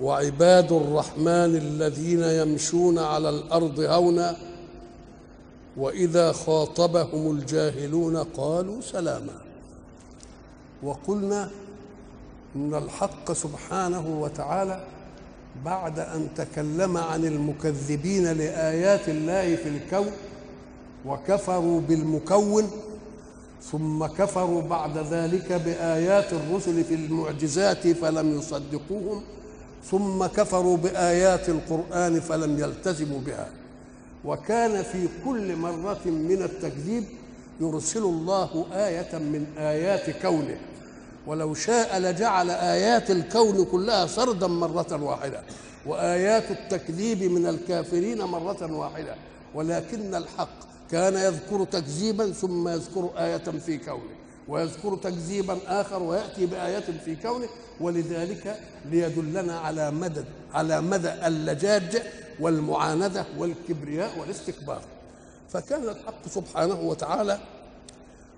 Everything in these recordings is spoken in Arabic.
وعباد الرحمن الذين يمشون على الأرض هونا وإذا خاطبهم الجاهلون قالوا سلاما. وقلنا إن الحق سبحانه وتعالى بعد أن تكلم عن المكذبين لآيات الله في الكون وكفروا بالمكون ثم كفروا بعد ذلك بآيات الرسل في المعجزات فلم يصدقوهم. ثم كفروا بآيات القرآن فلم يلتزموا بها. وكان في كل مرة من التكذيب يرسل الله آية من آيات كونه. ولو شاء لجعل آيات الكون كلها سردا مرة واحدة وآيات التكذيب من الكافرين مرة واحدة. ولكن الحق كان يذكر تكذيبا ثم يذكر آية في كونه. ويذكر تكذيبا آخر ويأتي بآية في كونه ولذلك ليدلنا على مدى على مدى اللجاج والمعاندة والكبرياء والاستكبار. فكان الحق سبحانه وتعالى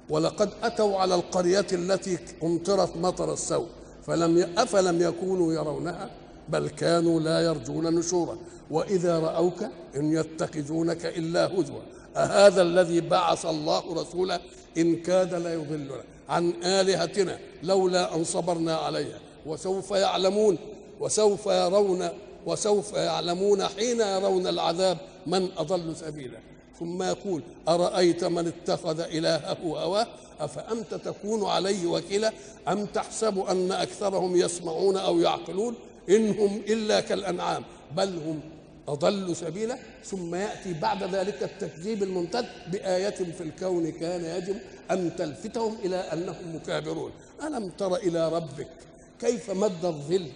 ولقد أتوا على القرية التي امطرت مطر السوء فلم أفلم يكونوا يرونها بل كانوا لا يرجون نشورا. وإذا رأوك إن يتخذونك إلا هزوا أهذا الذي بعث الله رسولا إن كاد ليضلنا عن آلهتنا لولا أن صبرنا عليها. وسوف يعلمون وسوف يرون وسوف يعلمون حين يرون العذاب من أضل سبيلا ثم يقول أرأيت من اتخذ إلهه هواه؟ أفأنت تكون عليه وكيلا؟ أم تحسب أن أكثرهم يسمعون أو يعقلون؟ إن هم إلا كالأنعام بل هم أضل سبيلا ثم يأتي بعد ذلك التكذيب الممتد بآية في الكون كان يجب أن تلفتهم إلى أنهم مكابرون. ألم تر إلى ربك كيف مد الظل؟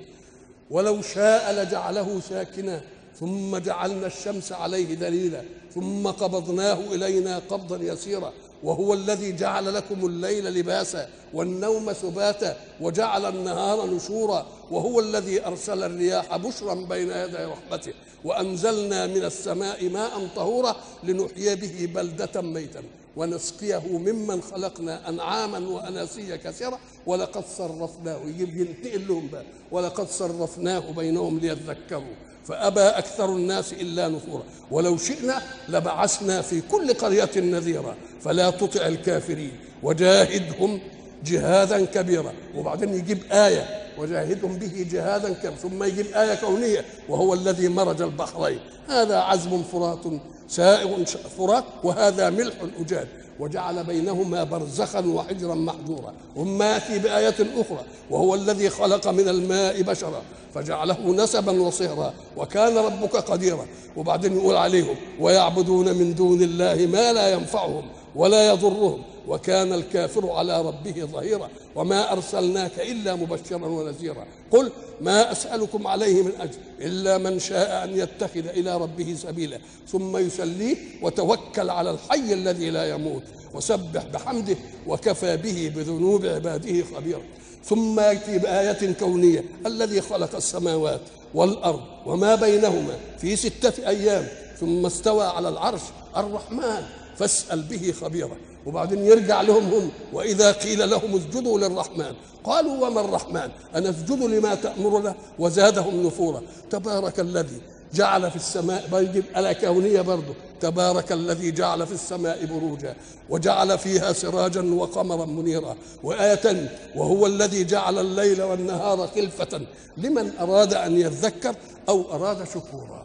ولو شاء لجعله ساكنا. ثم جعلنا الشمس عليه دليلا. ثم قبضناه إلينا قبضا يسيرا. وهو الذي جعل لكم الليل لباسا والنوم سباتا وجعل النهار نشورا وهو الذي أرسل الرياح بشرا بين يدي رحمته وأنزلنا من السماء ماء طهورا لنحيي به بلدة ميتا ونسقيه ممن خلقنا أنعاما وأناسيا كثيره ولقد صرفناه ينتقل لهم بقى ولقد صرفناه بينهم ليذكروا. فأبى أكثر الناس إلا نفورا. ولو شئنا لبعثنا في كل قرية نذيرا. فلا تطع الكافرين. وجاهدهم جهادا كبيرا. وبعدين يجيب آية. وجاهدهم به جهادا كبيرا. ثم يجيب آية كونية. وهو الذي مرج البحرين. هذا عذب فرات سائغ فرات. وهذا ملح اجاد وجعل بينهما برزخا وحجرا محجورا. ثم ياتي بآية أخرى. وهو الذي خلق من الماء بشرا. فجعله نسبا وصهرا. وكان ربك قديرا. وبعدين يقول عليهم ويعبدون من دون الله ما لا ينفعهم ولا يضرهم. وكان الكافر على ربه ظهيرا وما أرسلناك إلا مبشرا ونذيرا. قل ما أسألكم عليه من أجر إلا من شاء أن يتخذ إلى ربه سبيلا. ثم يسليه وتوكل على الحي الذي لا يموت وسبح بحمده وكفى به بذنوب عباده خبيرا. ثم يأتي بآية كونية. الذي خلق السماوات والأرض وما بينهما في ستة أيام. ثم استوى على العرش الرحمن. فاسأل به خبيرا وبعدين يرجع لهم هم وإذا قيل لهم اسجدوا للرحمن قالوا وما الرحمن؟ أنا اسجد لما تأمرنا؟ وزادهم نفورا. تبارك الذي جعل في السماء بيجيب على كونية برضه تبارك الذي جعل في السماء بروجا وجعل فيها سراجا وقمرا منيرا وآية وهو الذي جعل الليل والنهار خلفة لمن أراد أن يذكر أو أراد شكورا.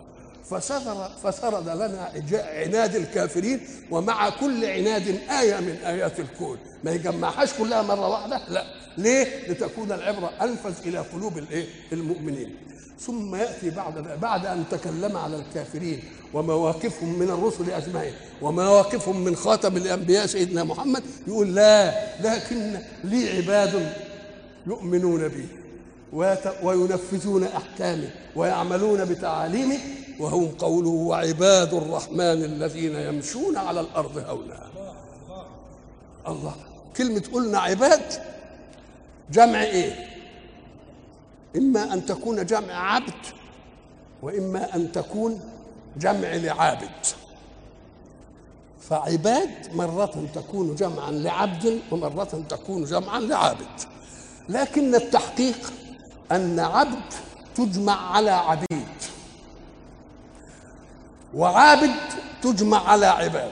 فسرد, فسرد لنا عناد الكافرين ومع كل عناد آية من آيات الكون. ما يجمعهاش كلها مرة واحدة؟ لا. ليه؟ لتكون العبرة أنفذ إلى قلوب الإيه؟ المؤمنين. ثم يأتي بعد بعد أن تكلم على الكافرين ومواقفهم من الرسل أجمعين ومواقفهم من خاتم الأنبياء سيدنا محمد يقول لا لكن لي عباد يؤمنون بي وينفذون احكامه ويعملون بتعاليمه وهم قوله وعباد الرحمن الذين يمشون على الأرض هونا. الله كلمة قلنا عباد جمع إيه؟ إما أن تكون جمع عبد وإما أن تكون جمع لعابد. فعباد مرة تكون جمعا لعبد ومرة تكون جمعا لعابد. لكن التحقيق أن عبد تجمع على عبيد. وعابد تجمع على عباد.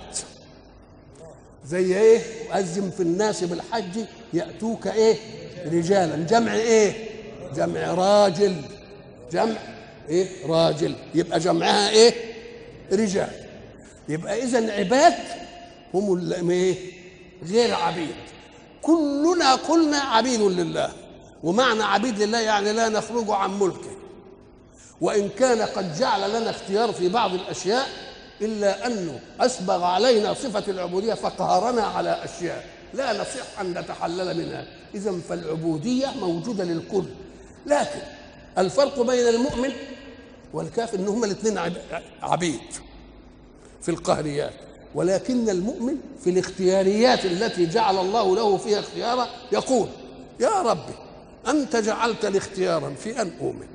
زي إيه؟ أزم في الناس بالحج يأتوك إيه؟ رجالا. جمع إيه؟ جمع راجل. جمع إيه؟ راجل. يبقى جمعها إيه؟ رجال. يبقى اذا عباد هم إيه؟ غير عبيد. كلنا قلنا عبيد لله. ومعنى عبيد لله يعني لا نخرج عن ملكه. وإن كان قد جعل لنا اختيار في بعض الأشياء إلا أنه أسبغ علينا صفة العبودية فقهرنا على أشياء لا نصح أن نتحلل منها. إذا فالعبودية موجودة للكل. لكن الفرق بين المؤمن والكافر ان هما الاثنين عبيد في القهريات ولكن المؤمن في الاختياريات التي جعل الله له فيها اختيارا يقول يا ربي أنت جعلت لي اختيارا في أن أؤمن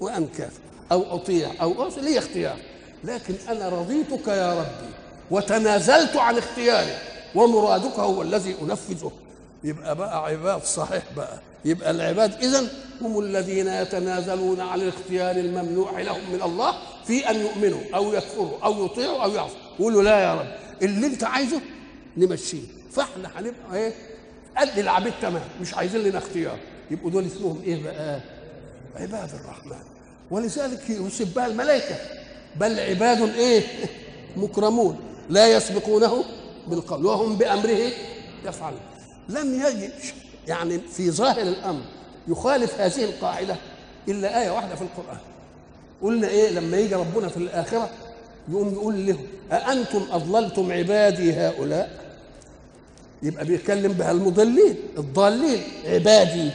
وأن كافر. أو أطيع أو أصل لي اختيار. لكن أنا رضيتك يا ربي وتنازلت عن اختياري ومرادك هو الذي أنفذه. يبقى بقى عباد صحيح بقى. يبقى العباد اذا هم الذين يتنازلون عن الاختيار الممنوع لهم من الله في أن يؤمنوا أو يكفروا أو يطيعوا أو يعصوا. يقولوا لا يا رب. اللي أنت عايزه نمشيه. فإحنا هنبقى إيه؟ قد العبيد تمام. مش عايزين لنا اختيار. يبقوا دول اسمهم إيه بقى؟ عباد الرحمن. ولذلك يوصف بها الملائكة. بل عباد إيه؟ مكرمون. لا يسبقونه بالقول. وهم بأمره يفعلون. لم يجد يعني في ظاهر الأمر يخالف هذه القاعدة إلا آية واحدة في القرآن. قلنا إيه؟ لما يجي ربنا في الآخرة يقوم يقول لهم أأنتم أضللتم عبادي هؤلاء؟ يبقى بيتكلم بها المضلين الضالين عبادي.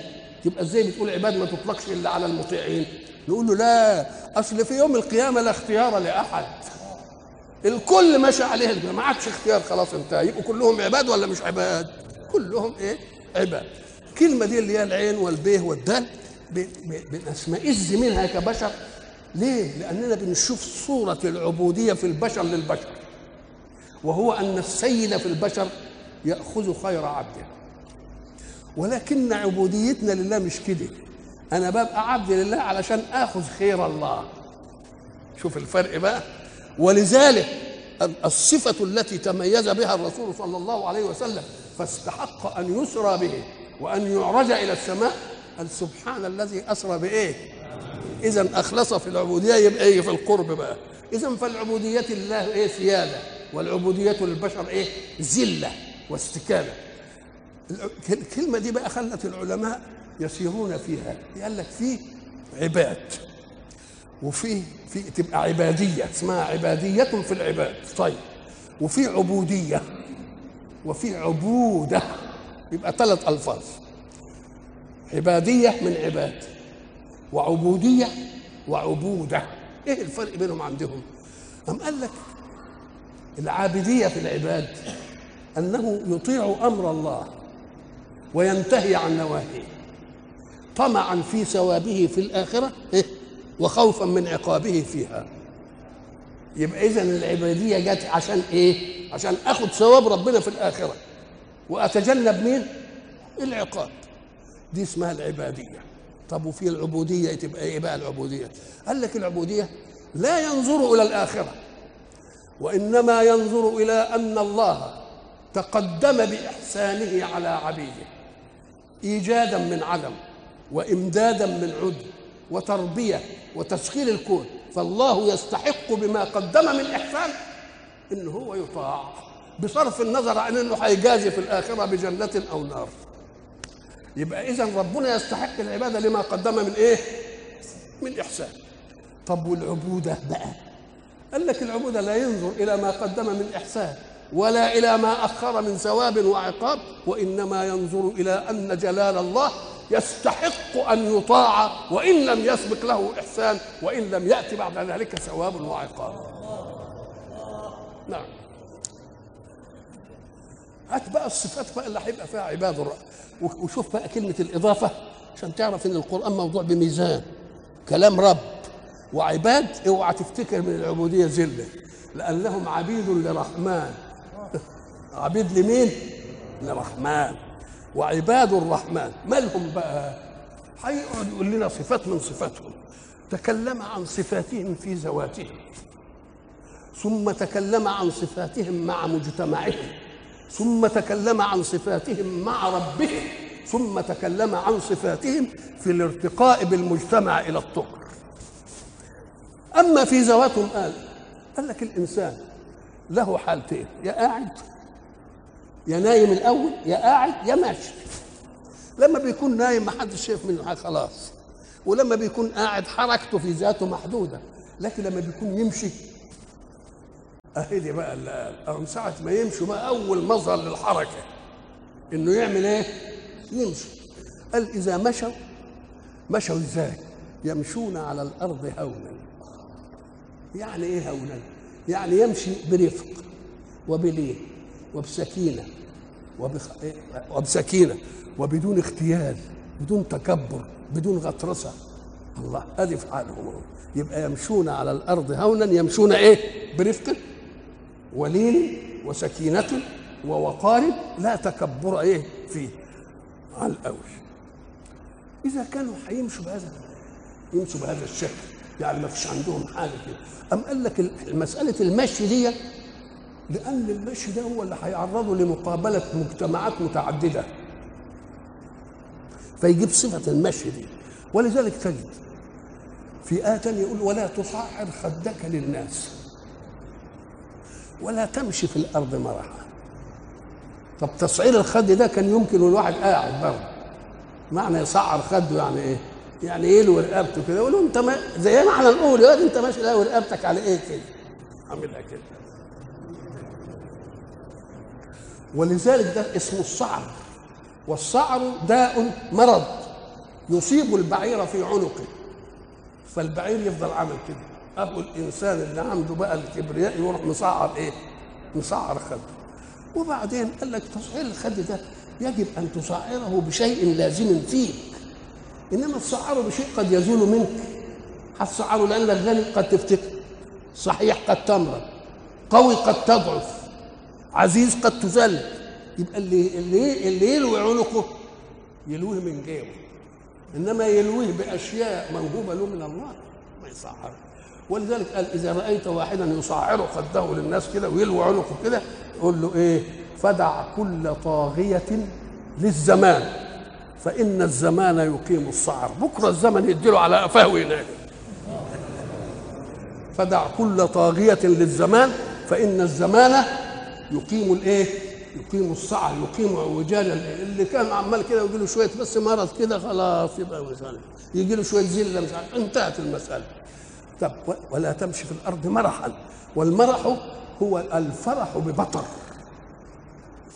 يبقى إزاي بتقول عباد ما تطلقش إلا على المطيعين؟ نقول له لا أصل في يوم القيامة لا اختيار لأحد. الكل ماشي عليه ما عادش اختيار خلاص انتهى. يبقوا كلهم عباد ولا مش عباد؟ كلهم إيه؟ عباد. الكلمة دي اللي هي العين والبيه والدال بنسمئز منها كبشر. ليه؟ لأننا بنشوف صورة العبودية في البشر للبشر. وهو أن السيد في البشر يأخذ خير عبده. ولكن عبوديتنا لله مش كده. أنا ببقى عبد لله علشان آخذ خير الله. شوف الفرق بقى. ولذلك الصفة التي تميز بها الرسول صلى الله عليه وسلم فاستحق أن يسرى به وأن يعرج إلى السماء قال سبحان الذي أسرى بإيه؟ إذا أخلص في العبودية يبقى إيه؟ في القرب بقى. إذا فالعبودية لله إيه؟ سيادة. والعبودية للبشر إيه؟ ذلة واستكانة. الكلمة دي بقى خلت العلماء يسيرون فيها. قال لك في عباد. وفي في تبقى عبادية اسمها عبادية في العباد. طيب. وفي عبودية. وفي عبودة. يبقى ثلاث ألفاظ. عبادية من عباد. وعبودية وعبودة. إيه الفرق بينهم عندهم؟ أم قال لك العابدية في العباد أنه يطيع أمر الله وينتهي عن نواهيه. طمعا في ثوابه في الآخرة إيه؟ وخوفا من عقابه فيها يبقى إذا العبادية جت عشان إيه؟ عشان آخد ثواب ربنا في الآخرة وأتجنب مين؟ العقاب دي اسمها العبادية طب وفي العبودية تبقى إيه بقى العبودية قال لك العبودية لا ينظر إلى الآخرة وإنما ينظر إلى أن الله تقدم بإحسانه على عبيده إيجادا من عدم وإمدادا من عدم وتربية وتسخير الكون فالله يستحق بما قدم من إحسان إن هو يطاع. بصرف النظر عن إنه هيجازي في الآخرة بجنة أو نار. يبقى إذا ربنا يستحق العبادة لما قدم من إيه؟ من إحسان. طب والعبودة بقى؟ قال لك العبودة لا ينظر إلى ما قدم من إحسان ولا إلى ما أخر من ثواب وعقاب وإنما ينظر إلى أن جلال الله يستحق أن يطاع وإن لم يسبق له إحسان وإن لم يأتي بعد ذلك ثواب وعقاب. نعم. هات بقى الصفات بقى اللي هيبقى فيها عباد الرحمن وشوف بقى كلمة الإضافة عشان تعرف إن القرآن موضوع بميزان. كلام رب. وعباد اوعى تفتكر من العبودية ذلة. لأنهم عبيد لرحمن. عبيد لمين؟ لرحمن. وعباد الرحمن مالهم بقى؟ هيقعد يقول لنا صفات من صفاتهم. تكلم عن صفاتهم في ذواتهم. ثم تكلم عن صفاتهم مع مجتمعهم. ثم تكلم عن صفاتهم مع ربهم. ثم تكلم عن صفاتهم في الارتقاء بالمجتمع إلى الطهر. أما في ذواتهم قال قال لك الإنسان له حالتين يا قاعد يا نايم الأول يا قاعد يا ماشي. لما بيكون نايم ما حدش شايف منه حاجة خلاص. ولما بيكون قاعد حركته في ذاته محدودة. لكن لما بيكون يمشي أهي دي بقى من ساعة ما يمشوا بقى أول مظهر للحركة. إنه يعمل إيه؟ يمشي. قال إذا مشوا مشوا إزاي؟ يمشون على الأرض هونا. يعني إيه هونا؟ يعني يمشي برفق وبلين وبسكينة. وبخ... وبسكينة وبدون اختيال بدون تكبر بدون غطرسة. الله في حالهم يبقى يمشون على الأرض هونا يمشون إيه؟ برفق ولين وسكينة ووقار لا تكبر إيه؟ فيه. على الأول. إذا كانوا هيمشوا بهذا يمشوا بهذا الشكل. يعني ما فيش عندهم حاجة كده. أم قال لك مسألة المشي دي لأن المشي ده هو اللي هيعرضه لمقابلة مجتمعات متعددة. فيجيب صفة المشي دي. ولذلك تجد في آية يقول ولا تصعر خدك للناس. ولا تمشي في الأرض مرحا. طب تصعير الخد ده كان يمكن والواحد قاعد برضه. معنى يصعر خده يعني إيه؟ يعني يلوي رقبته كده؟ يقول له أنت ما زي ما إحنا نقول يا أنت ماشي لاوي رقبتك على إيه كده؟ عاملها كده. ولذلك ده اسمه الصعر. والصعر داء مرض يصيب البعير في عنقه. فالبعير يفضل عامل كده. اهو الإنسان اللي عنده بقى الكبرياء يروح مصعر إيه؟ مصعر خده. وبعدين قال لك تصعير الخد ده يجب أن تصعره بشيء لازم فيك. إنما تصعره بشيء قد يزول منك. هتصعره لأن الغني قد تفتكر صحيح قد تمرض. قوي قد تضعف. عزيز قد تذل يبقى اللي اللي اللي يلوي عنقه يلويه من جيبه. إنما يلويه بأشياء موهوبه له من الله ما يصعر ولذلك قال إذا رأيت واحدا يصعر خده للناس كده ويلوي عنقه كده قول له إيه؟ فدع كل طاغية للزمان. فإن الزمان يقيم الصعر. بكرة الزمن يديله على قفاه وينام. فدع كل طاغية للزمان. فإن الزمان يقيم الإيه؟ يقيم الصعر يقيم اعوجاج اللي كان عمال كده ويجي له شوية بس مرض كده خلاص يبقى مثلا يجي له شوية زله مش عارف. انتهت المسألة. طب ولا تمشي في الأرض مرحا. والمرح هو الفرح ببطر.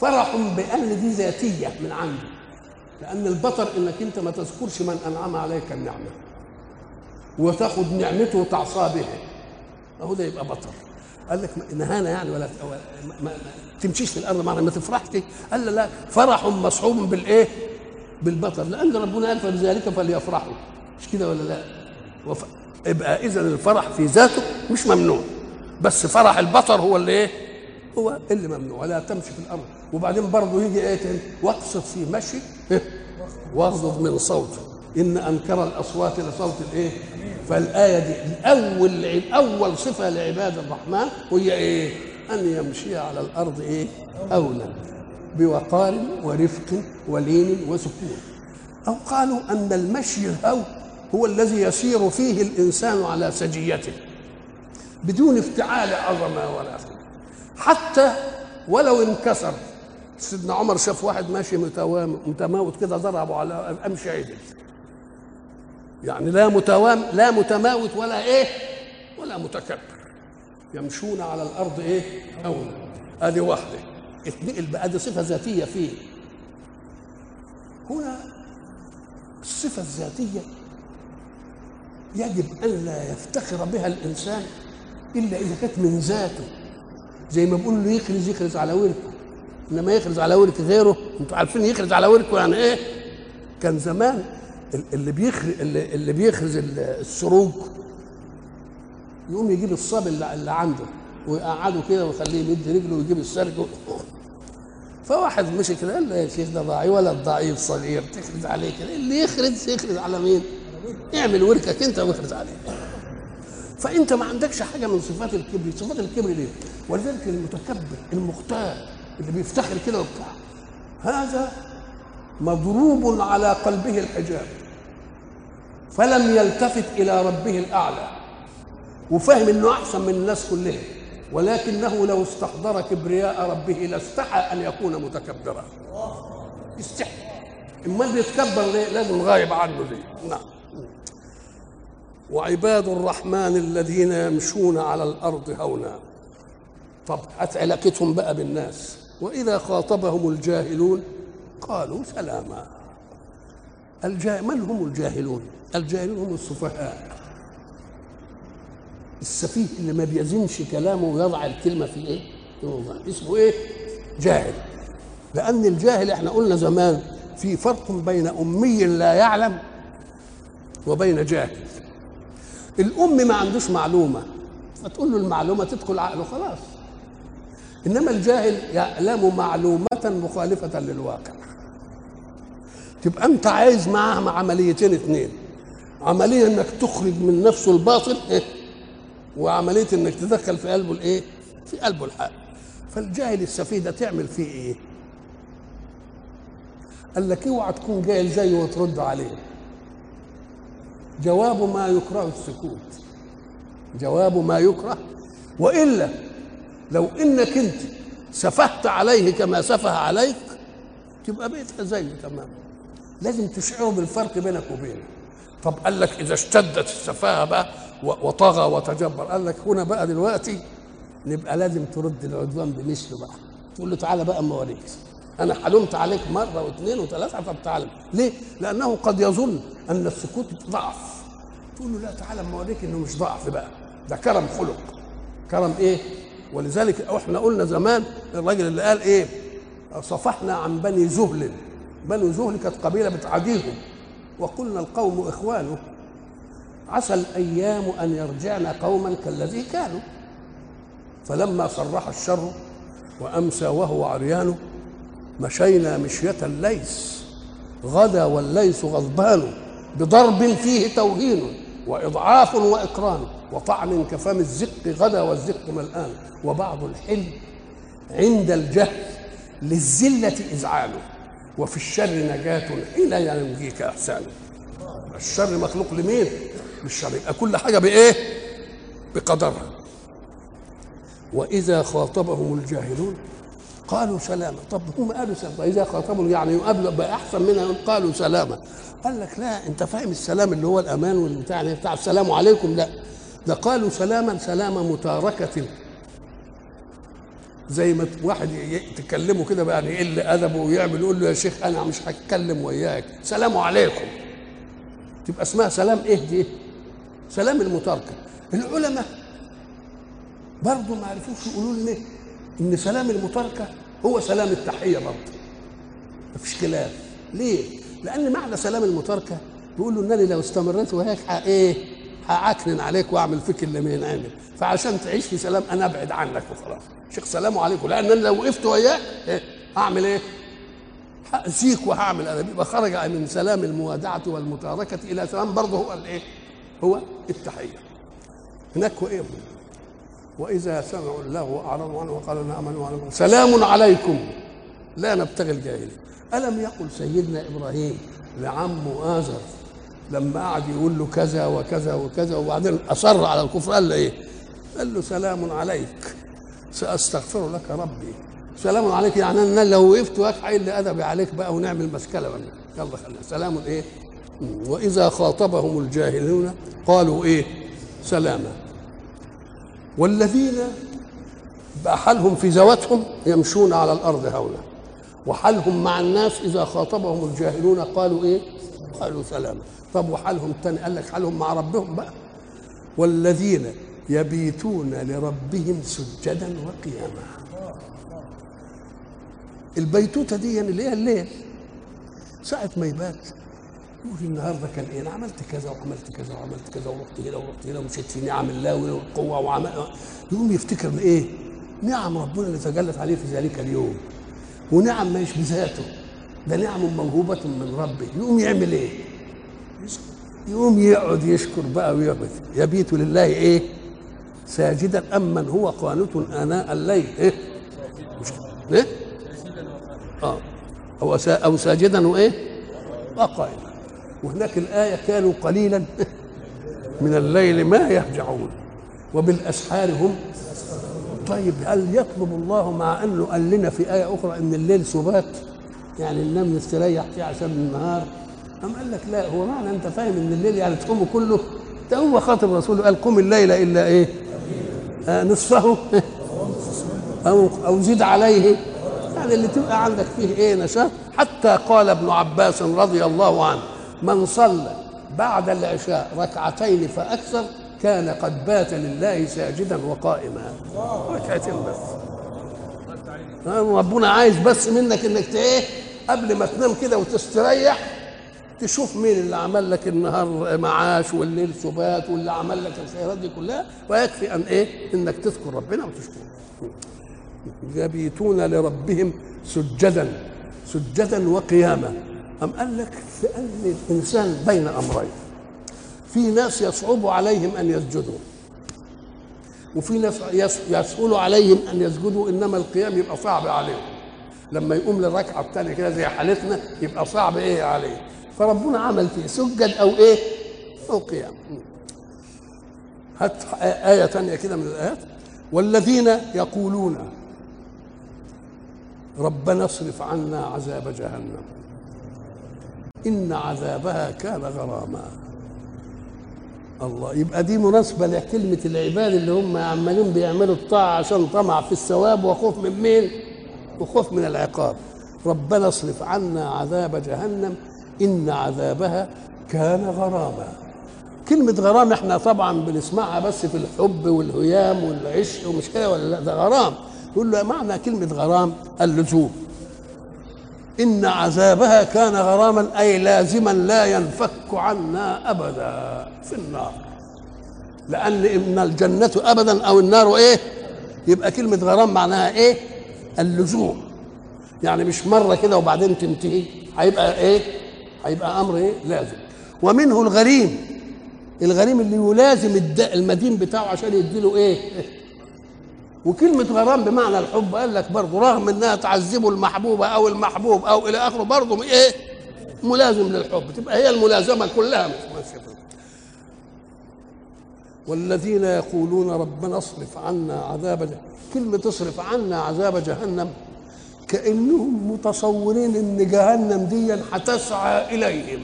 فرح بأن دي ذاتية من عنده. لأن البطر إنك أنت ما تذكرش من أنعم عليك النعمة. وتأخذ نعمته وتعصى بها أهو ده يبقى بطر. قال لك نهانا يعني ولا ما, تمشيش في الأرض معنا ما تفرحش قال لا, فرح مصحوب بالإيه؟ بالبطر لأن ربنا قال فبذلك فليفرحوا مش كده ولا لا؟ وف... يبقى اذا الفرح في ذاته مش ممنوع بس فرح البطر هو اللي إيه؟ هو اللي ممنوع ولا تمشي في الأرض وبعدين برضه يجي إيه تاني؟ واقصد في مشي واغضض من صوته إن أنكر الأصوات لصوت الإيه؟ فالآية دي أول أول صفة لعباد الرحمن وهي إيه؟ أن يمشي على الأرض إيه؟ أولا بوقار ورفق ولين وسكون أو قالوا أن المشي الهو هو الذي يسير فيه الإنسان على سجيته بدون افتعال عظمة ولا حتى ولو انكسر سيدنا عمر شاف واحد ماشي متماوت كده ضربه على أمشي عدل يعني لا متوام لا متماوت ولا إيه ولا متكبر. يمشون على الأرض إيه؟ اولا أدي واحدة. اتنقل بقى دي صفة ذاتية فيه. هنا الصفة الذاتية يجب أن لا يفتخر بها الإنسان إلا إذا كانت من ذاته. زي ما بيقول له يخرج يخرج على وركه. إنما يخرج على ورك غيره. أنتوا عارفين يخرج على وركه يعني إيه؟ كان زمان اللي بيخرج اللي, بيخرج السروج يقوم يجيب الصاب اللي, عنده ويقعده كده ويخليه يمد رجله ويجيب السرج فواحد مشي كده قال له يا شيخ ده ضعيف ولد ضعيف صغير تخرج عليه كده اللي يخرج يخرج على مين؟ اعمل وركك انت واخرج عليه فانت ما عندكش حاجة من صفات الكبر صفات الكبر ليه ولذلك المتكبر المختار اللي بيفتخر كده وبتاع هذا مضروب على قلبه الحجاب فلم يلتفت إلى ربه الأعلى وفهم إنه أحسن من الناس كلها ولكنه لو استحضر كبرياء ربه لاستحى أن يكون متكبرا. يستحي امال بيتكبر ليه لازم غايب عنه ليه نعم. وعباد الرحمن الذين يمشون على الأرض هونا طب علاقتهم بقى بالناس. وإذا خاطبهم الجاهلون قالوا سلاما. الجا... من هم الجاهلون؟ الجاهلون هم السفهاء. السفيه اللي ما بيزنش كلامه ويضع الكلمة في إيه؟ في موضع اسمه إيه؟ جاهل. لأن الجاهل إحنا قلنا زمان في فرق بين أمي لا يعلم وبين جاهل. الأم ما عندوش معلومة. فتقول له المعلومة تدخل عقله خلاص. إنما الجاهل يعلم معلومة مخالفة للواقع. تبقى انت عايز معاه عمليتين اثنين عملية انك تخرج من نفسه الباطل إيه؟ وعملية انك تدخل في قلبه الإيه؟ في قلبه الحق. فالجاهل السفيه ده تعمل فيه إيه؟ قال لك اوعى تكون جاهل زيه وترد عليه. جواب ما يكره السكوت. جواب ما يكره. وإلا لو إنك انت سفهت عليه كما سفه عليك تبقى بقيت زيه تماما. لازم تشعره بالفرق بينك وبينه. طب قال لك إذا اشتدت السفاهة بقى وطغى وتجبر قال لك هنا بقى دلوقتي نبقى لازم ترد العدوان بمثله بقى. تقول له تعالى بقى أما أوريك. أنا حلمت عليك مرة واثنين وثلاثة طب تعالى. ليه؟ لأنه قد يظن أن السكوت ضعف. تقول له لا تعالى أما أوريك إنه مش ضعف بقى. ده كرم خلق. كرم إيه؟ ولذلك إحنا قلنا زمان الراجل اللي قال إيه؟ صفحنا عن بني زهل. بني زهل كانت قبيله بتعاديهم وقلنا القوم إخوانه عسى الأيام أن يرجعن قوما كالذي كانوا. فلما صرح الشر وأمسى وهو عريان مشينا مشية الليث. غدا والليث غضبان بضرب فيه توهين وإضعاف وإكرام وطعن كفم الزق غدا والزق ملآن. وبعض الحلم عند الجهل للزلة إذعانه وفي الشر نجاة حين ينجيك إحسانه الشر مخلوق لمين؟ للشر. يبقى كل حاجة بإيه؟ بقدرها وإذا خاطبهم الجاهلون قالوا سلاما. طب هم قالوا سلاما. فإذا خاطبهم يعني يقابلوا بقى أحسن منها قالوا سلاما. قال لك لا أنت فاهم السلام اللي هو الأمان والبتاع بتاع السلام عليكم؟ لا. ده قالوا سلاما سلام متاركة. زي ما واحد تكلمه كده بقى يعني يقل أدبه ويعمل يقول له يا شيخ أنا مش هتكلم وياك. سلام عليكم. تبقى اسمها سلام إيه دي؟ سلام المتاركه العلماء برضه ما عرفوش يقولوا لنا إن سلام المتاركه هو سلام التحية برضه مفيش خلاف. ليه؟ لأن معنى سلام المتاركه بيقول له إنني لو استمريت وهيك إيه؟ هعكنن عليك وأعمل فيك اللي ما ينعمل فعشان تعيش في سلام أنا أبعد عنك وخلاص. شيخ سلام عليكم. لأن أنا لو وقفت وياك إيه؟ اعمل إيه؟ هأذيك وهعمل. أنا بيبقى خرج من سلام الموادعة والمتاركة إلى سلام برضه هو الإيه؟ هو التحية. هناك إيه وإذا سمعوا الله أعرضوا عنه وقالوا نامنوا عليكم سلام عليكم. لا نبتغي الجاهلين ألم يقل سيدنا إبراهيم لعمه ازر لما قعد يقول له كذا وكذا وكذا وبعدين أصر على الكفر قال له إيه؟ قال له سلام عليك سأستغفر لك ربي سلام عليك يعني أنا لو وقفت واقف حيل ادبي عليك بقى ونعمل مشكله ولا يلا خلينا سلام إيه؟ وإذا خاطبهم الجاهلون قالوا إيه؟ سلاما والذين بقى حالهم في ذواتهم يمشون على الأرض هونا وحالهم مع الناس إذا خاطبهم الجاهلون قالوا إيه؟ قالوا سلاما طب وحالهم الثاني قال لك حالهم مع ربهم بقى. والذين يبيتون لربهم سجدا وقياما. البيتوتة دي اللي هي الليل. ساعة ما يبات يقول النهارده كان إيه؟ أنا عملت كذا وعملت كذا وعملت كذا ورحت هنا ورحت هنا ومشيت في نعم الله والقوة وعمل يقوم يفتكر إيه؟ نعم ربنا اللي تجلت عليه في ذلك اليوم. ونعم مش بذاته. ده نعم موهوبة من ربه يقوم يعمل إيه؟ يقوم يقعد يشكر بقى ويعبد يبيت لله إيه؟ ساجدا أمن هو قانت آناء الليل إيه؟ مش إيه؟ آه أو أو ساجدا وإيه؟ وقائما وهناك الآية كانوا قليلا من الليل ما يهجعون وبالأسحار هم طيب هل يطلب الله مع أنه قال لنا في آية أخرى أن الليل سبات يعني ننام نستريح فيه عشان النهار. أم قال لك لا هو معنى أنت فاهم أن الليل يعني تقومه كله. ده هو خاطب رسوله قال قم الليل إلا إيه؟ آه نصفه. أو أو زد عليه. يعني اللي تبقى عندك فيه إيه نشاط؟ حتى قال ابن عباس رضي الله عنه من صلى بعد العشاء ركعتين فأكثر كان قد بات لله ساجدا وقائما. ركعتين بس. ربنا عايز بس منك إنك إيه؟ قبل ما تنام كده وتستريح تشوف مين اللي عمل لك النهار معاش والليل سبات واللي عمل لك الخيرات دي كلها ويكفي أن إيه؟ إنك تذكر ربنا وتشكره. يبيتون لربهم سجدا سجدا وقياما. أم قال لك لأن الإنسان بين أمرين. في ناس يصعب عليهم أن يسجدوا وفي ناس يسهل عليهم أن يسجدوا إنما القيام يبقى صعب عليهم. لما يقوم للركعة الثانية كده زي حالتنا يبقى صعب إيه عليه. فربنا عمل فيه سجد أو إيه؟ أو قيام. هات آية ثانية كده من الآيات. والذين يقولون ربنا اصرف عنا عذاب جهنم. إن عذابها كان غراما. الله يبقى دي مناسبة لكلمة العباد اللي هم عمالين بيعملوا الطاعة عشان طمع في الثواب وخوف من مين؟ وخوف من العقاب. ربنا اصرف عنا عذاب جهنم إن عذابها كان غراما. كلمة غرام إحنا طبعا بنسمعها بس في الحب والهيام والعشق ومش كده ولا لأ؟ ده غرام. يقول له معنى كلمة غرام؟ اللزوم. إن عذابها كان غراما أي لازما لا ينفك عنا أبدا في النار. لأن إن الجنة أبدا أو النار إيه؟ يبقى كلمة غرام معناها إيه؟ اللزوم. يعني مش مرة كده وبعدين تنتهي. هيبقى إيه؟ هيبقى أمر إيه؟ لازم. ومنه الغريم. الغريم اللي يلازم المدين بتاعه عشان يديله إيه؟ وكلمة غرام بمعنى الحب. قال لك برضه رغم إنها تعذبه المحبوبة أو المحبوب أو إلى آخره برضه إيه؟ ملازم للحب. تبقى هي الملازمة كلها. مش ماشية والذين يقولون ربنا اصرف عنا عذاب جهنم كلمة اصرف عنا عذاب جهنم كأنهم متصورين إن جهنم دي هتسعى إليهم.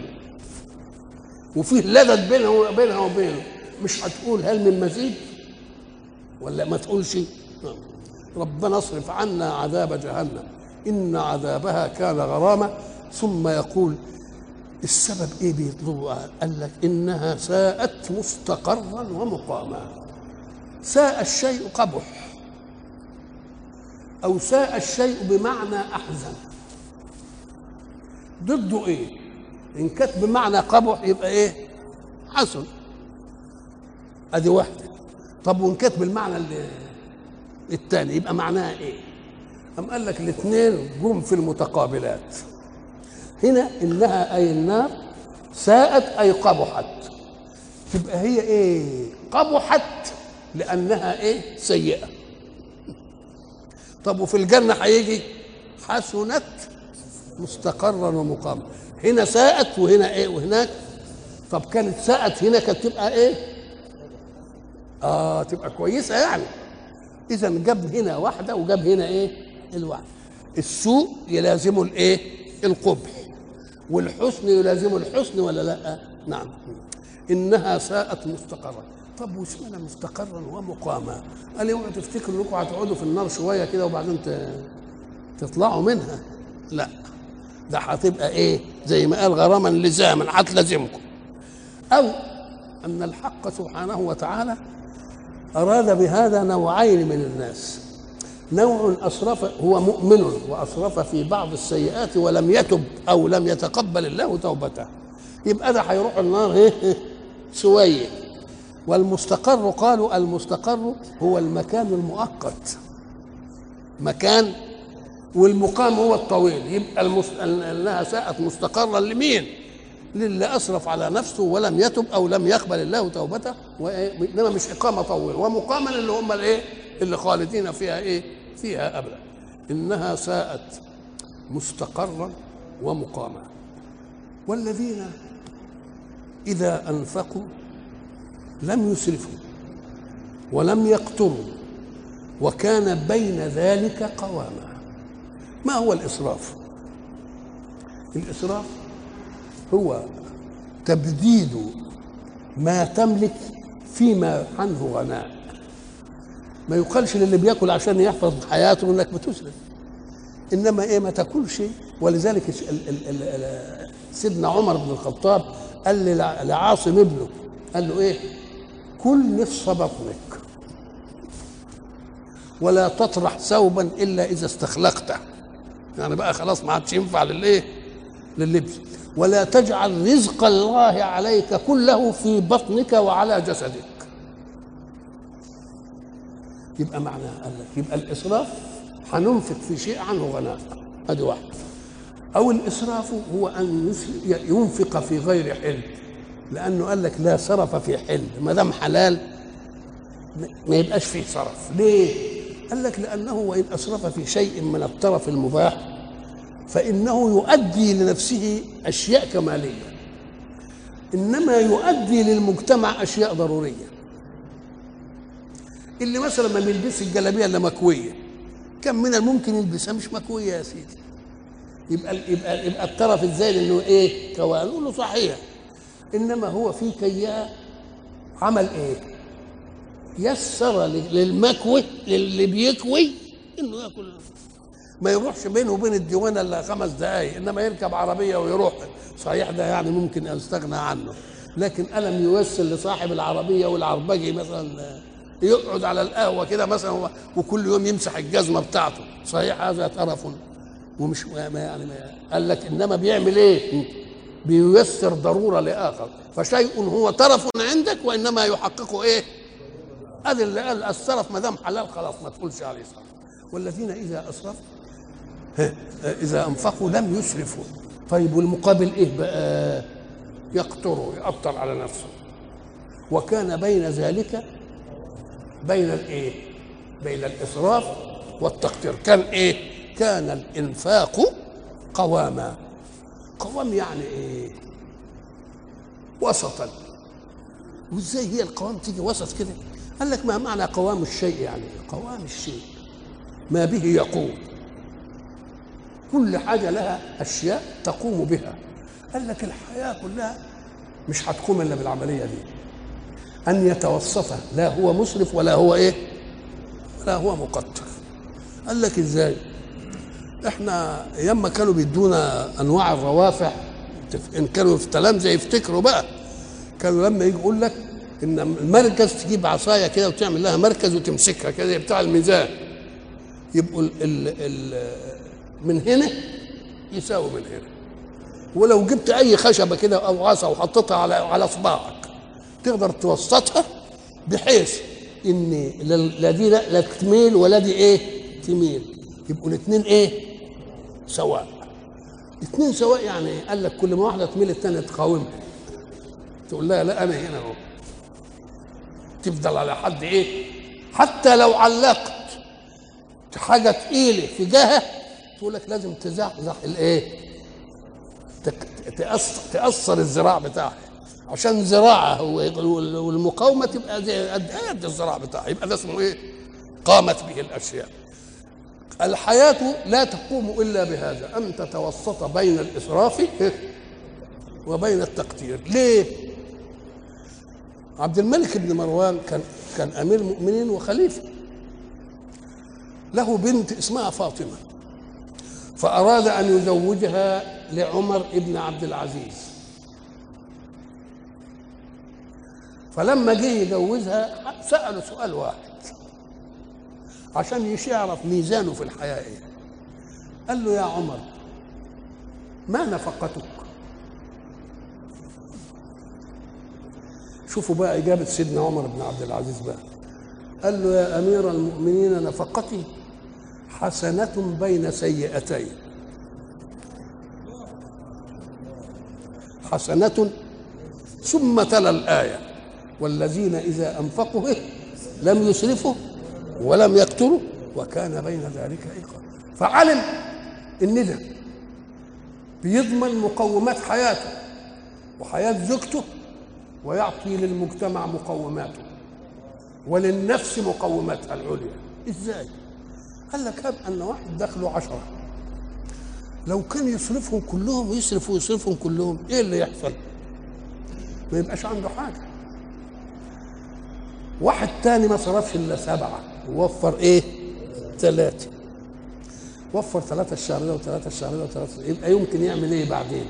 وفيه لدد بينه بينها وبينه. مش هتقول هل من مزيد؟ ولا ما تقولش؟ ربنا اصرف عنا عذاب جهنم. إن عذابها كان غراما. ثم يقول السبب إيه بيطلبوا قال لك إنها ساءت مستقرا ومقاما. ساء الشيء قبح أو ساء الشيء بمعنى أحزن. ضده إيه؟ إن كانت بمعنى قبح يبقى إيه؟ حسن. أدي واحدة. طب وإن كانت بالمعنى الثاني يبقى معناها إيه؟ أم قال لك الاثنين جم في المتقابلات. هنا إنها أي النار ساءت أي قبحت. تبقى هي إيه؟ قبحت لأنها إيه؟ سيئة. طب وفي الجنة هيجي؟ حسنت مستقرا ومقاما هنا ساءت وهنا إيه؟ وهناك. طب كانت ساءت هنا كانت تبقى إيه؟ آه تبقى كويسة يعني. إذا جاب هنا واحدة وجاب هنا إيه؟ الواحده السوء يلازمه الإيه؟ القبح. والحسن يلازمه الحسن ولا لا؟ نعم. إنها ساءت مستقرا. طب واسمنا مستقرا ومقاما؟ قال اوعوا تفتكروا انكم هتقعدوا في النار شوية كده وبعدين تطلعوا منها. لا. ده هتبقى إيه؟ زي ما قال غراما لزاما هتلزمكم أو أن الحق سبحانه وتعالى أراد بهذا نوعين من الناس. نوع اسرف هو مؤمن واسرف في بعض السيئات ولم يتب أو لم يتقبل الله توبته يبقى ده هيروح النار شوية والمستقر قالوا المستقر هو المكان المؤقت مكان والمقام هو الطويل يبقى المس... إنها ساءت مستقرا لمين؟ للي اسرف على نفسه ولم يتب أو لم يقبل الله توبته انما مش إقامة طويلة ومقاما اللي هم الإيه؟ اللي خالدين فيها إيه؟ فيها أبدا. إنها ساءت مستقرا ومقاما. والذين إذا أنفقوا لم يسرفوا ولم يقتروا وكان بين ذلك قواما. ما هو الإسراف؟ الإسراف هو تبديد ما تملك فيما عنه غناء. ما يقالش للي بياكل عشان يحفظ حياته إنك بتسرف إنما إيه ما تاكلش. ولذلك سيدنا عمر بن الخطاب قال لعاصم ابنه قال له إيه؟ كل نصف بطنك ولا تطرح ثوبا إلا إذا استخلقته يعني بقى خلاص ما عادش ينفع للإيه؟ لللبس. ولا تجعل رزق الله عليك كله في بطنك وعلى جسدك. يبقى معناها قال لك يبقى الإسراف هننفق في شيء عنه غناء أدي واحد. أو الإسراف هو أن ينفق في غير حل لأنه قال لك لا سرف في حل ما دام حلال ما يبقاش فيه صرف. ليه؟ قال لك لأنه وإن أسرف في شيء من الطرف المباح فإنه يؤدي لنفسه أشياء كمالية. إنما يؤدي للمجتمع أشياء ضرورية. اللي مثلا ما بيلبسش الجلابية إلا مكوية. كم من الممكن يلبسها؟ مش مكوية يا سيدي. يبقى يبقى يبقى الطرف الزايد إنه إيه؟ كوان. نقول له صحيح. إنما هو في كياه عمل إيه؟ يسر للمكوي للي بيكوي إنه يأكل ما يروحش بينه وبين الديوانه إلا خمس دقائق إنما يركب عربية ويروح. صحيح ده يعني ممكن أستغنى عنه. لكن ألم ييسر لصاحب العربية والعربجي مثلا يقعد على القهوة كده مثلا وكل يوم يمسح الجزمة بتاعته. صحيح هذا طرف ومش ما يعني ما قال لك إنما بيعمل إيه؟ بييسر ضرورة لآخر. فشيء هو طرف عندك وإنما يحققه إيه؟ ادي اللي قال السرف ما دام حلال خلاص ما تقولش عليه صرف والذين إذا أسرفوا إذا أنفقوا لم يسرفوا. طيب والمقابل إيه بقى؟ يقتروا يقطر على نفسه. وكان بين ذلك بين الإيه؟ بين الإسراف والتقتير كان إيه؟ كان الإنفاق قواما. قوام يعني إيه؟ وسطا. وإزاي هي القوام تيجي وسط كده؟ قال لك ما معنى قوام الشيء يعني؟ قوام الشيء. ما به يقوم. كل حاجة لها أشياء تقوم بها. قال لك الحياة كلها مش هتقوم إلا بالعملية دي. أن يتوسط لا هو مسرف ولا هو إيه؟ ولا هو مقتر قال لك إزاي؟ إحنا أيام ما كانوا بيدونا أنواع الروافع إن كانوا في تلامذة يفتكروا بقى. كانوا لما يجي يقول لك إن المركز تجيب عصاية كده وتعمل لها مركز وتمسكها كده بتاع الميزان. يبقوا ال ال ال من هنا يساوي من هنا. ولو جبت أي خشبة كده أو عصا وحطيتها على على صباعك تقدر توسطها بحيث إن لا دي لا تميل ولا دي إيه؟ تميل. يبقوا الاثنين إيه؟ سواء. اثنين سواء يعني قال لك كل ما واحدة تميل الثانية تقاومها تقول لها لا أنا هنا أهو. تفضل على حد إيه؟ حتى لو علقت حاجة تقيلة في جهه تقول لك لازم تزحزح الإيه؟ تأثر, تأثر الذراع بتاعها عشان ذراعها والمقاومة تبقى زي قد الذراع بتاعها. يبقى ده اسمه إيه؟ قامت به الأشياء. الحياة لا تقوم إلا بهذا. أن تتوسط بين الإسراف وبين التقتير ليه؟ عبد الملك بن مروان كان كان أمير المؤمنين وخليفة. له بنت اسمها فاطمة. فأراد أن يزوجها لعمر ابن عبد العزيز. فلما جه يجوزها سأله سؤال واحد. عشان يعرف ميزانه في الحياة إيه. قال له يا عمر ما نفقتك؟ شوفوا بقى إجابة سيدنا عمر بن عبد العزيز بقى. قال له يا أمير المؤمنين نفقتي حسنة بين سيئتين. حسنة ثم تلا الآية. والذين إذا أنفقوا إيه؟ لم يسرفوا ولم يقتروا وكان بين ذلك إيقا فعلم إن ده بيضمن مقومات حياته وحياة زوجته ويعطي للمجتمع مقوماته وللنفس مقوماتها العليا. إزاي؟ قال لك هب أن واحد دخله عشرة. لو كان يصرفهم كلهم ويصرف ويصرفهم كلهم إيه اللي يحصل؟ ما يبقاش عنده حاجة. واحد تاني ما صرفش إلا سبعة. ووفر إيه؟ ثلاثة. وفر ثلاثة الشهر ده وثلاثة الشهر ده وثلاثة يبقى يمكن يعمل إيه بعدين؟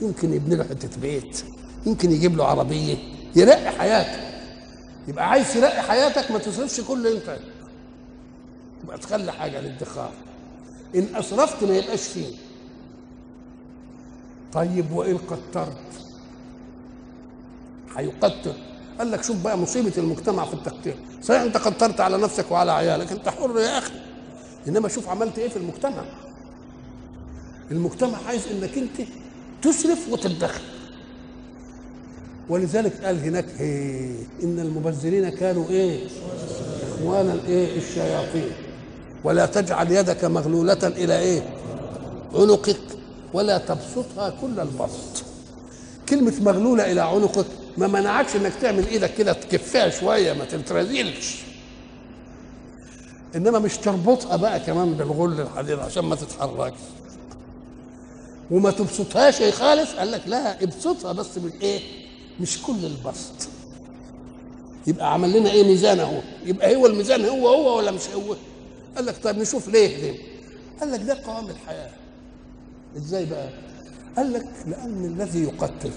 يمكن يبني له حتة بيت. يمكن يجيب له عربية. يرقي حياته. يبقى عايز ترقي حياتك ما تصرفش كل أنت يبقى تخلي حاجة للادخار. إن أسرفت ما يبقاش فيه. طيب وإن قترت هيقتر قال لك شوف بقى مصيبة المجتمع في التقتير صحيح أنت قترت على نفسك وعلى عيالك أنت حر يا أخي. إنما شوف عملت إيه في المجتمع؟ المجتمع عايز إنك أنت تسرف وتدخر ولذلك قال هناك إيه؟ إن المبذرين كانوا إيه؟ إخوان الإيه؟ الشياطين. ولا تجعل يدك مغلولة إلى إيه؟ عنقك ولا تبسطها كل البسط. كلمة مغلولة إلى عنقك ما منعكش إنك تعمل إيدك كده تكفيها شوية ما تترزلش إنما مش تربطها بقى كمان بالغل الحديد عشان ما تتحركش. وما تبسطهاش يا خالص قال لك لا ابسطها بس من إيه؟ مش كل البسط. يبقى عمل لنا إيه ميزان أهو؟ يبقى هو الميزان هو هو ولا مش هو؟ قال لك طيب نشوف ليه ليه؟ قال لك ده قوام الحياة. إزاي بقى؟ قال لك لأن الذي يقتل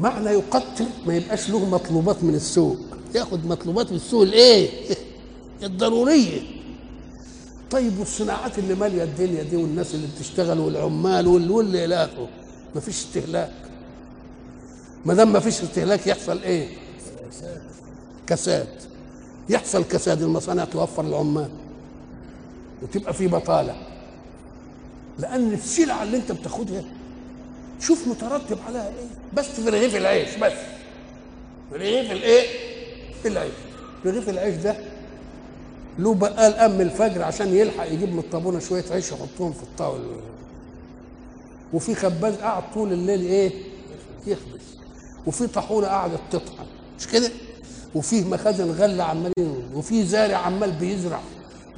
معنى يقتل ما يبقاش له مطلوبات من السوق. ياخد مطلوبات من السوق الايه الضرورية. طيب والصناعات اللي مالية الدنيا دي والناس اللي بتشتغل والعمال واللي إلى اخره مفيش استهلاك. ما دام مفيش استهلاك يحصل إيه؟ كساد. يحصل كساد. المصانع توفر العمال وتبقى في بطالة. لأن السلعة اللي أنت بتاخدها شوف مترتب عليها إيه؟ بس في رغيف العيش بس. في رغيف الايه؟ العيش. رغيف العيش ده له بقال قام الفجر عشان يلحق يجيب من الطابونة شوية عيش يحطهم في الطاولة. وفي خباز قاعد طول الليل إيه؟ يخبز. وفي طاحونة قاعدة تطحن مش كده؟ وفيه مخازن غلة عمالين وفي زارع عمال بيزرع.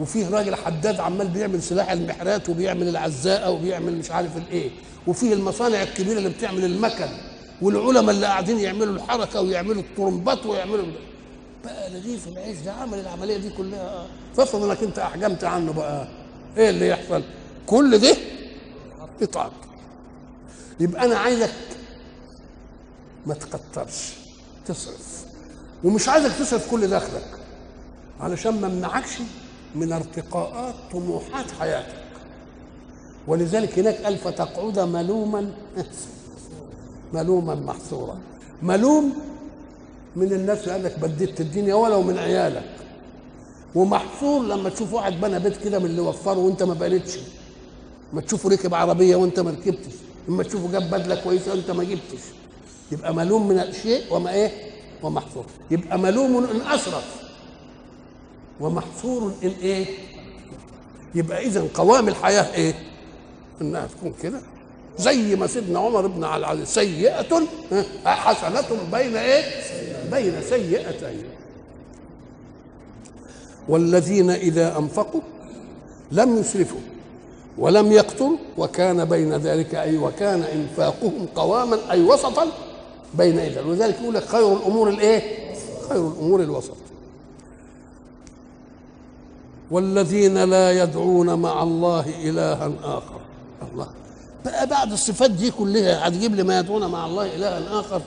وفيه راجل حداد عمال بيعمل سلاح المحرات وبيعمل العزاءة وبيعمل مش عارف الايه. وفيه المصانع الكبيرة اللي بتعمل المكن. والعلماء اللي قاعدين يعملوا الحركة ويعملوا الطرمبات ويعملوا بقى رغيف العيش ده عمل العملية دي كلها. فافرض إنك أنت أحجمت عنه بقى. إيه اللي يحصل؟ كل ده يتعب يبقى أنا عايزك ما تكترش تصرف. ومش عايزك تصرف كل دخلك علشان ما امنعكش من ارتقاءات طموحات حياتك. ولذلك هناك قال فتقعد ملوما ملوما محصورا. ملوم من الناس اللي قال لك بديت الدنيا ولو من عيالك. ومحصور لما تشوف واحد بنى بيت كده من اللي وفره وانت ما بنيتش. ما تشوفه ركب عربية وانت ما ركبتش. اما تشوفه جاب بدلة كويسة وانت ما جبتش. يبقى ملوم من الشيء وما إيه؟ ومحصور. يبقى ملوم ان اسرف ومحصور إن إيه؟ يبقى اذا قوام الحياة إيه؟ إنها تكون كده. زي ما سيدنا عمر بن علي العزيز سيئة حسنة بين إيه؟ بين سيئتين والذين إذا أنفقوا لم يسرفوا ولم يقتروا وكان بين ذلك أي وكان إنفاقهم قواما أي وسطا بين ذلك ولذلك يقول لك خير الأمور الإيه؟ خير الأمور الوسط والذين لا يدعون مع الله إلها آخر الله بقى بعد الصفات دي كلها هتجيب لي ما يدعون مع الله إلها آخر.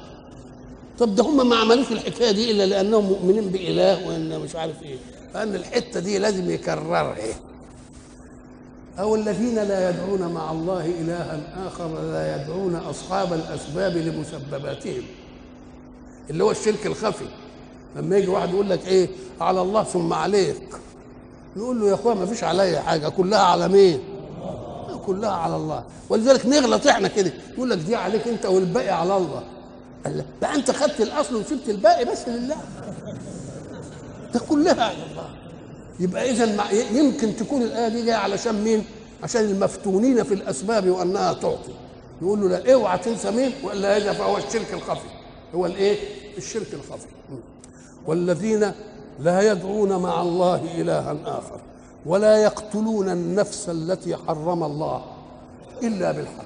طب ده هم ما عملوش الحكاية دي إلا لأنهم مؤمنين بإله وإن مش عارف إيه. فإن الحتة دي لازم يكررها. أو الذين لا يدعون مع الله إلها آخر لا يدعون أصحاب الأسباب لمسبباتهم. اللي هو الشرك الخفي. لما يجي واحد يقول لك إيه؟ على الله ثم عليك. نقول له يا أخويا ما فيش عليا حاجة كلها على مين؟ كلها على الله. ولذلك نغلط إحنا كده. يقول لك دي عليك انت والباقي على الله. قال لا. بقى انت خدت الاصل وسبت الباقي بس لله. ده كلها على الله. يبقى اذا يمكن تكون الآية دي جاية علشان مين؟ عشان المفتونين في الأسباب وأنها تعطي. يقول له لا اوعى تنسى مين؟ والا هذا فهو الشرك الخفي. هو الإيه؟ الشرك الخفي. والذين لا يدعون مع الله إلها آخر. ولا يقتلون النفس التي حرم الله إلا بالحق.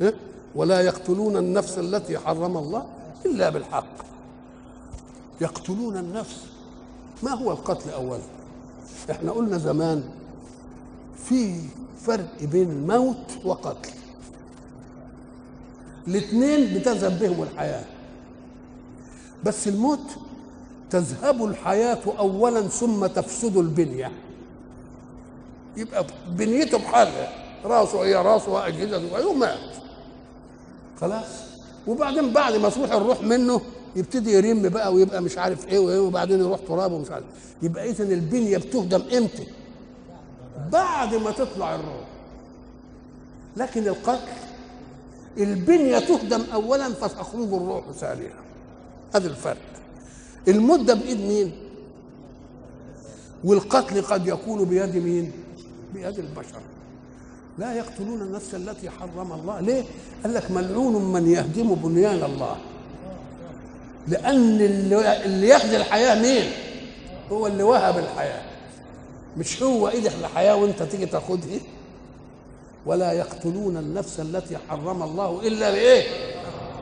إيه؟ ولا يقتلون النفس التي حرم الله إلا بالحق. يقتلون النفس. ما هو القتل اولا؟ إحنا قلنا زمان في فرق بين موت وقتل. الاثنين بتذهب بهم الحياة. بس الموت تذهب الحياة اولا ثم تفسد البنية. يبقى بنيته بحالها. راسه هي راسه واجهزته ويوم مات. خلاص. وبعدين بعد ما تروح الروح منه يبتدي يرم بقى ويبقى مش عارف إيه وإيه وبعدين يروح تراب ومش عارف. يبقى اذا البنية بتهدم إمتى؟ بعد ما تطلع الروح. لكن القتل البنية تهدم اولا فتخرج الروح ثانيا هذا الفرق. المدة بإيد مين؟ والقتل قد يكون بيد مين؟ بيد البشر لا يقتلون النفس التي حرم الله ليه؟ قال لك ملعون من يهدم بنيان الله لأن اللي يخزي الحياة مين؟ هو اللي وهب الحياة مش هو إيدك الحياة وأنت تيجي تاخدها ولا يقتلون النفس التي حرم الله إلا بإيه؟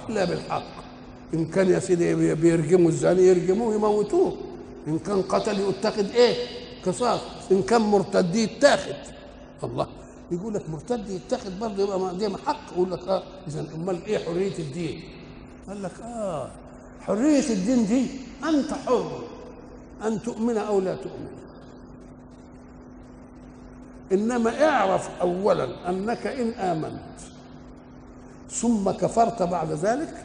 إلا بالحق إن كان يا سيدي بيرجموا الزاني يرجموه يموتوه إن كان قتل يتخذ إيه؟ قصاص إن كان مرتد يتاخد. الله. يقول لك مرتد يتاخد برضه يبقى دي حق. يقول لك آه إذا أمال إيه حرية الدين؟ قال لك آه حرية الدين دي انت حر أن تؤمن أو لا تؤمن. إنما اعرف اولا أنك إن آمنت. ثم كفرت بعد ذلك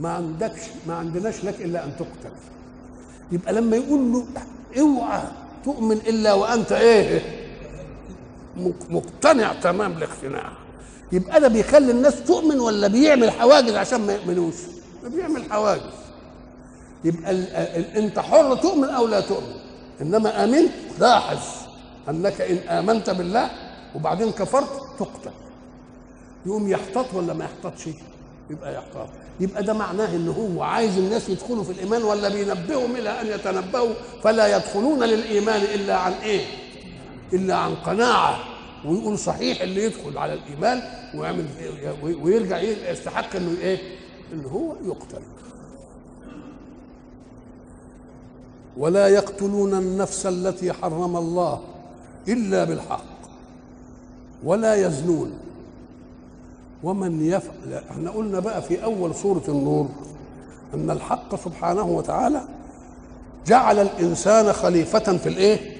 ما عندكش ما عندناش لك إلا أن تقتل. يبقى لما يقول له اوعى تؤمن إلا وأنت إيه؟ مقتنع تمام الاقتناع يبقى ده بيخلي الناس تؤمن ولا بيعمل حواجز عشان ما يؤمنوش؟ بيعمل حواجز. يبقى أنت حر تؤمن أو لا تؤمن. إنما آمنت لاحظ أنك إن آمنت بالله وبعدين كفرت تقتل. يقوم يحتاط ولا ما يحتاطش؟ يبقى يحتاط يبقى ده معناه إن هو عايز الناس يدخلوا في الإيمان ولا بينبههم إلى أن يتنبهوا؟ فلا يدخلون للإيمان إلا عن إيه؟ إلا عن قناعة. ويقول صحيح اللي يدخل على الإيمان ويعمل ويرجع يستحق إنه إيه؟ إن هو يقتل. ولا يقتلون النفس التي حرم الله إلا بالحق. ولا يزنون. ومن يفعل إحنا قلنا بقى في أول سورة النور أن الحق سبحانه وتعالى جعل الإنسان خليفة في الإيه؟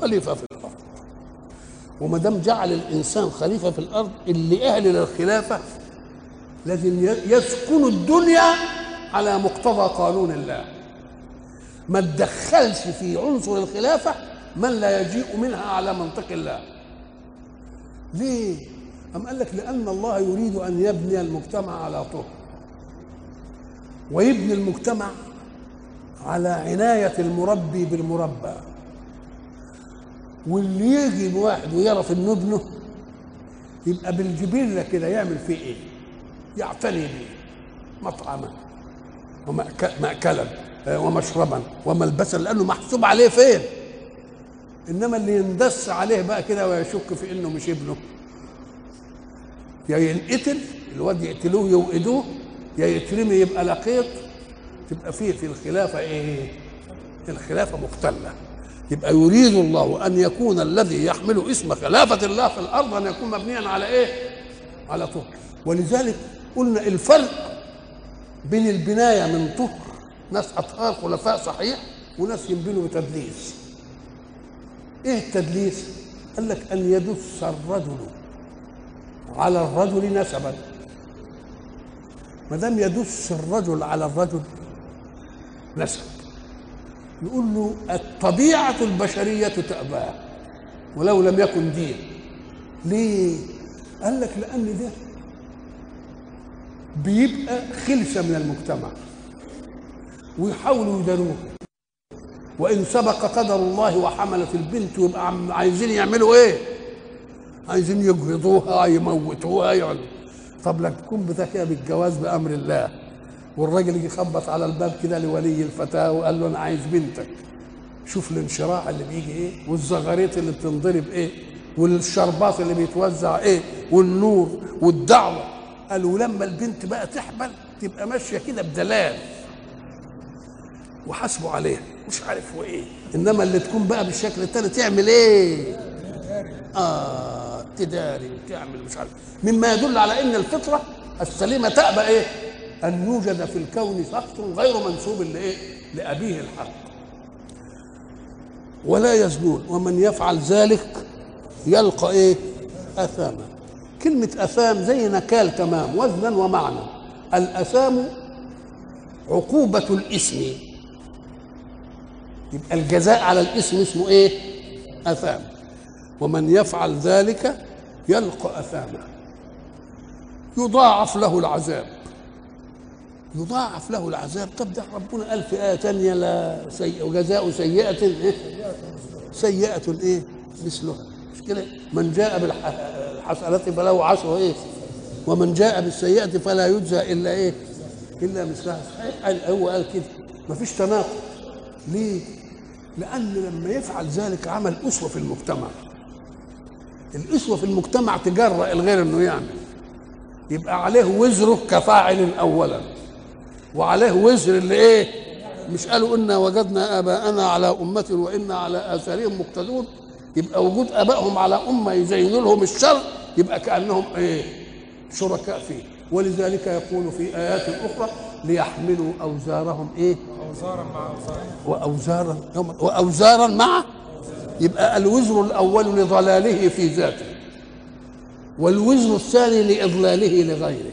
خليفة في الأرض. وما دام جعل الإنسان خليفة في الأرض اللي أهل للخلافة لازم يسكن الدنيا على مقتضى قانون الله. ما تدخلش في عنصر الخلافة من لا يجيء منها على منطق الله. ليه؟ أم قال لك لأن الله يريد أن يبني المجتمع على طهر ويبني المجتمع على عناية المربي بالمربى واللي يجي واحد ويعرف انه ابنه يبقى بالجبلة كده يعمل فيه إيه؟ يعتني به مطعما ومأكلا ومشربا وملبسا لأنه محسوب عليه فين؟ إنما اللي يندس عليه بقى كده ويشك في إنه مش ابنه يا ينقتل الواد يقتلوه يوقدوه يا يترمي يبقى لقيط تبقى فيه في الخلافة إيه؟ الخلافة مختلة يبقى يريد الله أن يكون الذي يحمل اسم خلافة الله في الأرض أن يكون مبنيا على إيه؟ على طهر ولذلك قلنا الفرق بين البناية من طهر ناس أطهار خلفاء صحيح وناس ينبنوا بتدليس إيه التدليس؟ قال لك أن يدس الرجل على الرجل نسبا. ما دام يدس الرجل على الرجل نسب. نقول له الطبيعة البشرية تأباه ولو لم يكن دين. ليه؟ قال لك لأن ده بيبقى خلسة من المجتمع. ويحاولوا يداروه. وإن سبق قدر الله وحملت البنت ويبقى عم- عايزين يعملوا إيه؟ عايزين يجهضوها يموتوها يعملوا طب لا تكون بتكيه بالجواز بأمر الله. والراجل يخبط على الباب كده لولي الفتاة وقال له أنا عايز بنتك. شوف الانشراح اللي بيجي إيه والزغاريت اللي بتنضرب إيه والشربات اللي بيتوزع إيه والنور والدعوة. قالوا لما البنت بقى تحمل تبقى ماشية كده بدلال. وحاسبوا عليها. مش عارف وايه إنما اللي تكون بقى بالشكل التاني تعمل إيه؟ آه. تداري وتعمل مش عارف. مما يدل على إن الفطرة السليمة تأبى إيه؟ أن يوجد في الكون سقط غير منسوب لإيه؟ لأبيه الحق. ولا يزنون ومن يفعل ذلك يلقى إيه؟ أثاما. كلمة أثام زي نكال تمام وزنا ومعنى. الأثام عقوبة الاسم. يبقى الجزاء على الاسم اسمه إيه؟ أثام. ومن يفعل ذلك يلقى اثاما يضاعف له العذاب يضاعف له العذاب طب ده ربنا قال في آية تانية لا سيء وجزاء سيئة إيه؟ سيئة إيه؟ مثلها مش كده؟ من جاء بالحسنة فله عشر إيه؟ ومن جاء بالسيئة فلا يجزى إلا إيه؟ إلا مثلها صحيح هو قال كده مفيش تناقض ليه؟ لأن لما يفعل ذلك عمل أسوة في المجتمع الأسوة في المجتمع تجرأ الغير إنه يعمل. يبقى عليه وزره كفاعل أولاً. وعليه وزر اللي إيه؟ مش قالوا إنا وجدنا آباءنا على أمة وإنا على آثارهم مقتدون. يبقى وجود آبائهم على أمة يزينوا لهم الشر يبقى كأنهم إيه؟ شركاء فيه. ولذلك يقول في آيات أخرى ليحملوا أوزارهم إيه؟ أوزارا مع اوزارا وأوزارا وأوزارا مع يبقى الوزر الأول لضلاله في ذاته والوزر الثاني لإضلاله لغيره.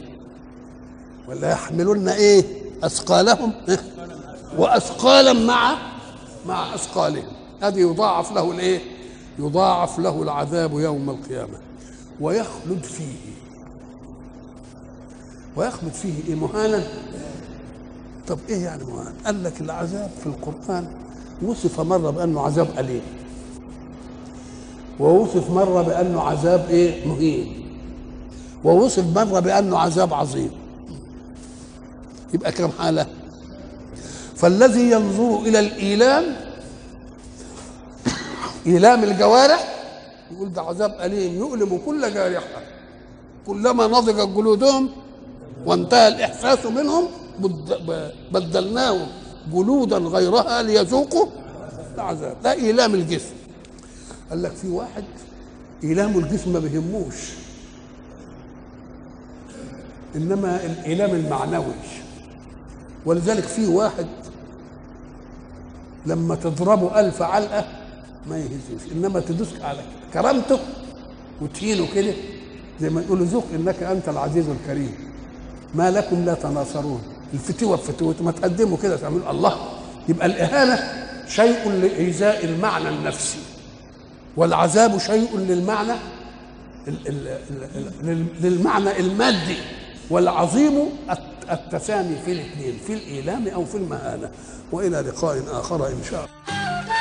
ولا يحملن إيه؟ أثقالهم إيه؟ وأثقالا مع مع أثقالهم. هذه يضاعف له الإيه؟ يضاعف له العذاب يوم القيامة. ويخلد فيه. ويخلد فيه إيه؟ مهانا؟ طب إيه يعني مهان؟ قال لك العذاب في القرآن وصف مرة بأنه عذاب أليم. ووصف مرة بأنه عذاب إيه؟ مهين. ووصف مرة بأنه عذاب عظيم. يبقى كم حالة؟ فالذي ينظر إلى الإيلام إيلام الجوارح يقول ده عذاب أليم. يؤلم كل جارحة. كلما نضجت جلودهم وانتهى الإحساس منهم بد- بدلناهم جلودا غيرها ليذوقوا العذاب. ده إيلام الجسم. قال لك في واحد إيلام الجسم ما بيهموش إنما الإيلام المعنوي. ولذلك في واحد لما تضربه ألف علقة ما يهزوش إنما تدوس على كرامته وتهينه كده زي ما يقولوا ذوق إنك أنت العزيز الكريم. ما لكم لا تناصرون. الفتوة بفتوة ما تقدموا كده تعملوا الله. يبقى الإهانة شيء لإيذاء المعنى النفسي. والعذاب شيء للمعنى للمعنى المادي والعظيم الت- التسامي في الاثنين في الإيلام أو في المهانة. وإلى لقاء آخر إن شاء الله.